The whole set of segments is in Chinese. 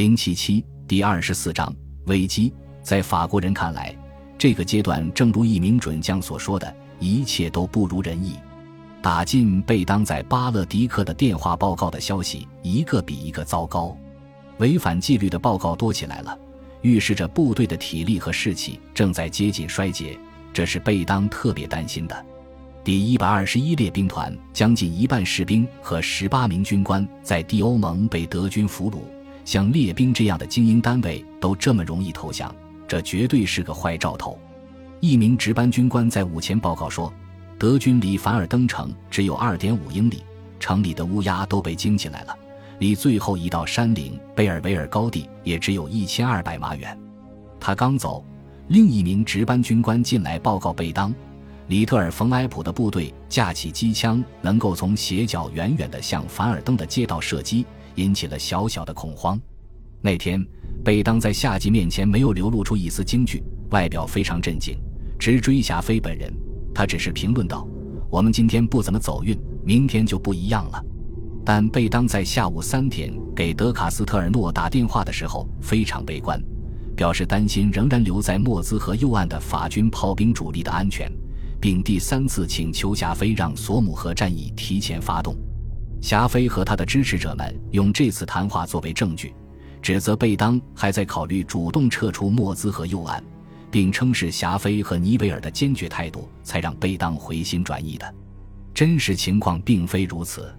零七七第二十四章危机。在法国人看来，这个阶段正如一名准将所说的，一切都不如人意。打进贝当在巴勒迪克的电话报告的消息，一个比一个糟糕，违反纪律的报告多起来了，预示着部队的体力和士气正在接近衰竭，这是贝当特别担心的。第一百二十一列兵团将近一半士兵和十八名军官在第欧盟被德军俘虏。像列兵这样的精英单位都这么容易投降，这绝对是个坏兆头。一名值班军官在午前报告说，德军离凡尔登城只有二点五英里，城里的乌鸦都被惊起来了。离最后一道山岭贝尔维尔高地也只有一千二百码远。他刚走，另一名值班军官进来报告贝当，里特尔冯埃普的部队架起机枪，能够从斜角远远地向凡尔登的街道射击。引起了小小的恐慌。那天，贝当在夏季面前没有流露出一丝惊惧，外表非常镇静，直追霞飞本人。他只是评论道：“我们今天不怎么走运，明天就不一样了。”但贝当在下午三点给德卡斯特尔诺打电话的时候非常悲观，表示担心仍然留在莫兹河右岸的法军炮兵主力的安全，并第三次请求霞飞让索姆河战役提前发动。霞飞和他的支持者们用这次谈话作为证据，指责贝当还在考虑主动撤出莫兹河右岸，并称是霞飞和尼维尔的坚决态度才让贝当回心转意的。真实情况并非如此。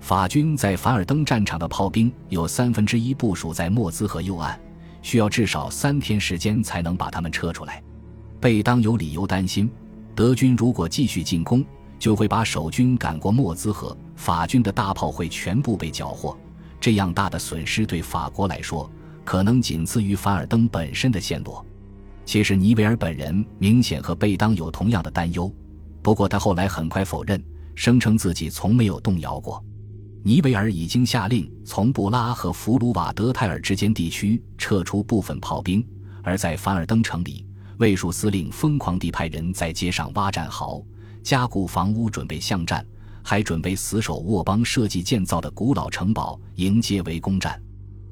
法军在凡尔登战场的炮兵有三分之一部署在莫兹河右岸，需要至少三天时间才能把他们撤出来。贝当有理由担心，德军如果继续进攻。就会把守军赶过莫兹河，法军的大炮会全部被缴获。这样大的损失对法国来说，可能仅次于凡尔登本身的陷落。其实尼维尔本人明显和贝当有同样的担忧，不过他后来很快否认，声称自己从没有动摇过。尼维尔已经下令从布拉和弗鲁瓦德泰尔之间地区撤出部分炮兵，而在凡尔登城里，卫戍司令疯狂地派人在街上挖战壕。加固房屋，准备巷战，还准备死守沃邦设计建造的古老城堡，迎接围攻战。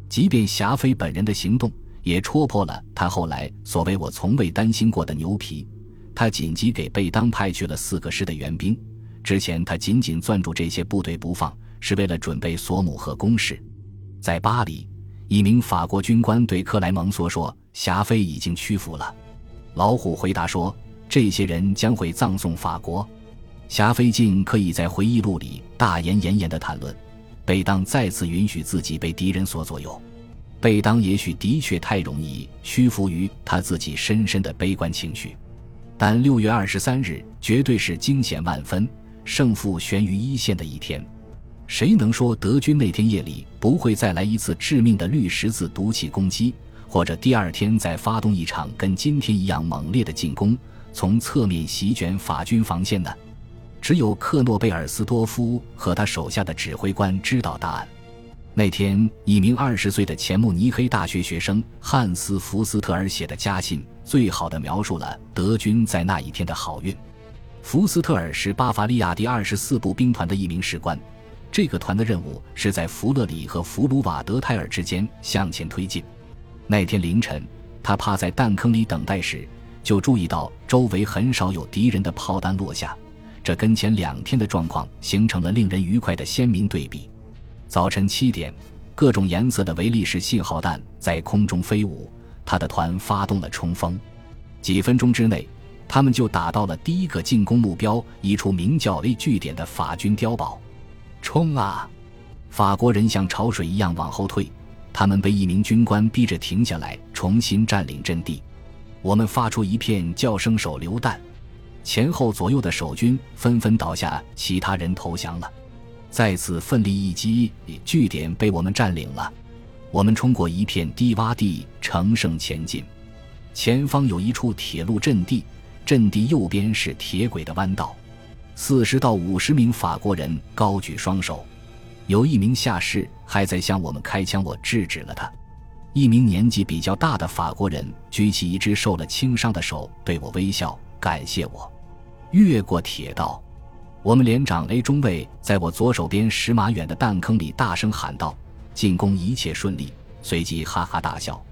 即便霞飞本人的行动也戳破了他后来所谓“我从未担心过的牛皮”。他紧急给贝当派去了四个师的援兵。之前他紧紧攥住这些部队不放，是为了准备索姆河攻势。在巴黎，一名法国军官对克莱蒙梭说：“霞飞已经屈服了。”老虎回答说。这些人将会葬送法国。霞飞尽可以在回忆录里大言炎炎地谈论，贝当再次允许自己被敌人所左右。贝当也许的确太容易屈服于他自己深深的悲观情绪，但六月二十三日绝对是惊险万分、胜负悬于一线的一天。谁能说德军那天夜里不会再来一次致命的绿十字毒气攻击，或者第二天再发动一场跟今天一样猛烈的进攻？从侧面席卷法军防线呢？只有克诺贝尔斯多夫和他手下的指挥官知道答案。那天，一名二十岁的前慕尼黑大学学生汉斯·福斯特尔写的家信，最好的描述了德军在那一天的好运。福斯特尔是巴伐利亚第二十四步兵团的一名士官，这个团的任务是在弗勒里和弗鲁瓦德泰尔之间向前推进。那天凌晨，他趴在弹坑里等待时。就注意到周围很少有敌人的炮弹落下，这跟前两天的状况形成了令人愉快的鲜明对比。早晨七点，各种颜色的维利式信号弹在空中飞舞，他的团发动了冲锋。几分钟之内，他们就打到了第一个进攻目标——一处名叫 A 据点的法军碉堡。冲啊！法国人像潮水一样往后退，他们被一名军官逼着停下来，重新占领阵地。我们发出一片叫声，手榴弹，前后左右的守军纷纷倒下，其他人投降了。再次奋力一击，据点被我们占领了。我们冲过一片低洼地，乘胜前进。前方有一处铁路阵地，阵地右边是铁轨的弯道。四十到五十名法国人高举双手，有一名下士还在向我们开枪，我制止了他。一名年纪比较大的法国人举起一只受了轻伤的手，对我微笑，感谢我。越过铁道，我们连长 A 中尉在我左手边十码远的弹坑里大声喊道：“进攻一切顺利，随即哈哈大笑，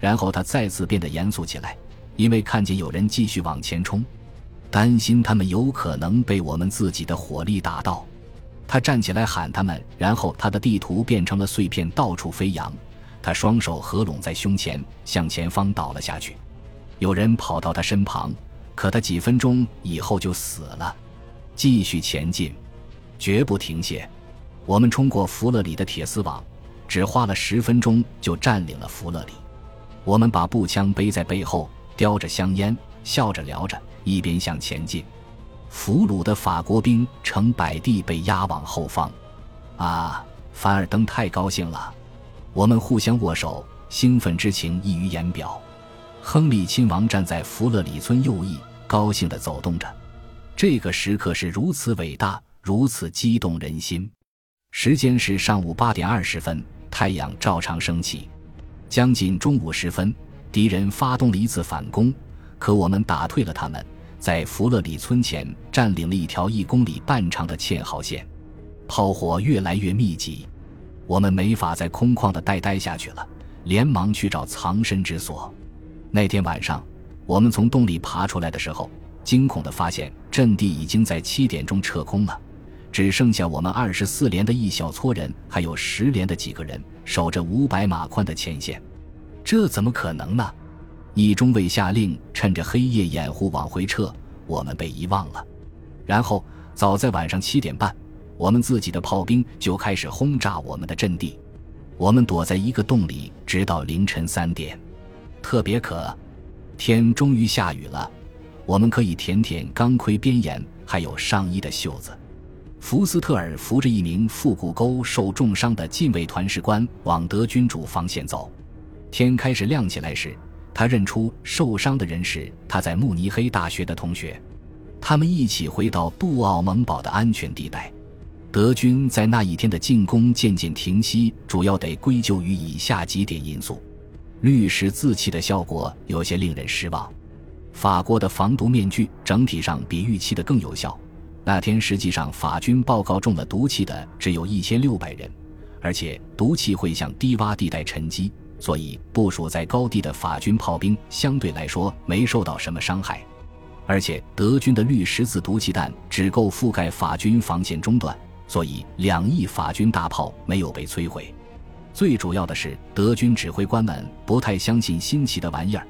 然后他再次变得严肃起来，因为看见有人继续往前冲，担心他们有可能被我们自己的火力打到。他站起来喊他们，然后他的地图变成了碎片，到处飞扬。他双手合拢在胸前，向前方倒了下去。有人跑到他身旁，可他几分钟以后就死了。继续前进，绝不停歇。我们冲过弗勒里的铁丝网，只花了十分钟就占领了弗勒里。我们把步枪背在背后，叼着香烟，笑着聊着，一边向前进。俘虏的法国兵成百地被押往后方。啊，凡尔登太高兴了，我们互相握手，兴奋之情溢于言表。亨利亲王站在弗勒里村右翼，高兴地走动着。这个时刻是如此伟大，如此激动人心。时间是上午八点二十分，太阳照常升起。将近中午时分，敌人发动了一次反攻，可我们打退了他们。在弗勒里村前占领了一条一公里半长的堑壕线，炮火越来越密集，我们没法再空旷的待待下去了，连忙去找藏身之所。那天晚上，我们从洞里爬出来的时候，惊恐的发现阵地已经在七点钟撤空了，只剩下我们二十四连的一小撮人，还有十连的几个人守着五百码宽的前线，这怎么可能呢？一中尉下令，趁着黑夜掩护往回撤，我们被遗忘了。然后，早在晚上七点半，我们自己的炮兵就开始轰炸我们的阵地。我们躲在一个洞里，直到凌晨三点。特别渴，天终于下雨了，我们可以舔舔钢盔边沿还有上衣的袖子。福斯特尔扶着一名腹股沟受重伤的禁卫团士官往德军主防线走。天开始亮起来时。他认出受伤的人是他在慕尼黑大学的同学，他们一起回到杜奥蒙堡的安全地带。德军在那一天的进攻渐渐停息，主要得归咎于以下几点因素：绿十字器的效果有些令人失望。法国的防毒面具整体上比预期的更有效。那天实际上法军报告中了毒气的只有一千六百人，而且毒气会向低洼地带沉积。所以，部署在高地的法军炮兵相对来说没受到什么伤害，而且德军的绿十字毒气弹只够覆盖法军防线中段，所以两翼法军大炮没有被摧毁。最主要的是，德军指挥官们不太相信新奇的玩意儿，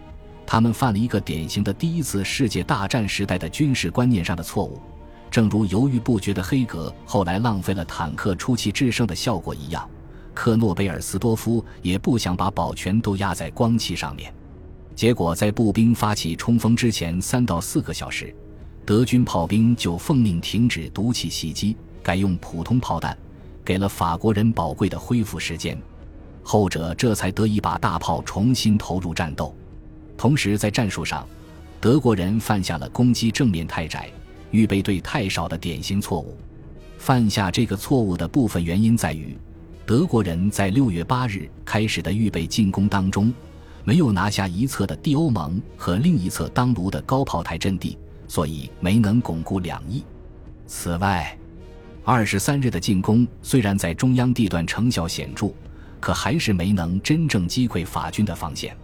他们犯了一个典型的第一次世界大战时代的军事观念上的错误，正如犹豫不决的黑格后来浪费了坦克出奇制胜的效果一样。克诺贝尔斯多夫也不想把宝全都压在光气上面，结果在步兵发起冲锋之前三到四个小时，德军炮兵就奉命停止毒气袭击，改用普通炮弹，给了法国人宝贵的恢复时间，后者这才得以把大炮重新投入战斗。同时，在战术上，德国人犯下了攻击正面太窄、预备队太少的典型错误。犯下这个错误的部分原因在于。德国人在六月八日开始的预备进攻当中，没有拿下一侧的蒂欧蒙和另一侧当卢的高炮台阵地，所以没能巩固两翼。此外，二十三日的进攻虽然在中央地段成效显著，可还是没能真正击溃法军的防线。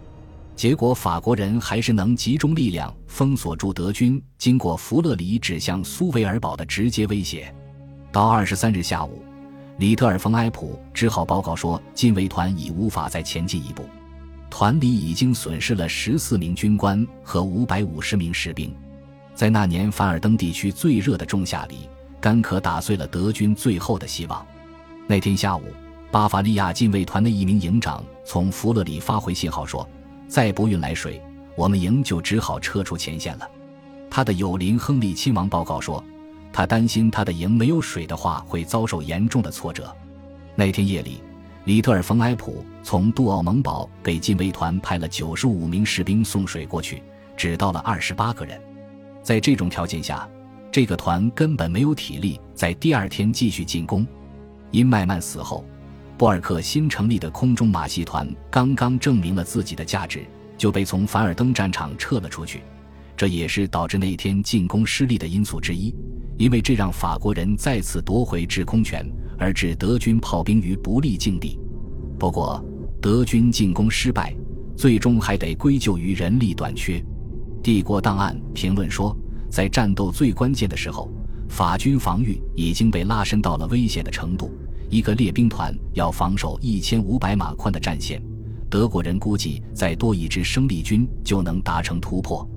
结果，法国人还是能集中力量封锁住德军经过弗勒里指向苏维尔堡的直接威胁。到二十三日下午。里特尔冯埃普只好报告说，禁卫团已无法再前进一步，团里已经损失了十四名军官和五百五十名士兵。在那年凡尔登地区最热的仲夏里，干渴打碎了德军最后的希望。那天下午，巴伐利亚禁卫团的一名营长从弗勒里发回信号说：“再不运来水，我们营就只好撤出前线了。”他的友邻亨利亲王报告说。他担心他的营没有水的话会遭受严重的挫折。那天夜里，里特尔冯埃普从杜奥蒙堡给禁卫团派了九十五名士兵送水过去，只到了二十八个人。在这种条件下，这个团根本没有体力在第二天继续进攻。因麦曼死后，波尔克新成立的空中马戏团刚刚证明了自己的价值，就被从凡尔登战场撤了出去。这也是导致那天进攻失利的因素之一，因为这让法国人再次夺回制空权，而置德军炮兵于不利境地。不过，德军进攻失败，最终还得归咎于人力短缺。帝国档案评论说，在战斗最关键的时候，法军防御已经被拉伸到了危险的程度。一个列兵团要防守一千五百码宽的战线，德国人估计再多一支生力军就能达成突破。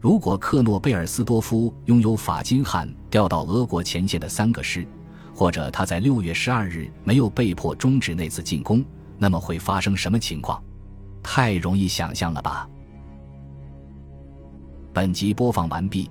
如果克诺贝尔斯多夫拥有法金汉调到俄国前线的三个师，或者他在六月十二日没有被迫终止那次进攻，那么会发生什么情况？太容易想象了吧。本集播放完毕，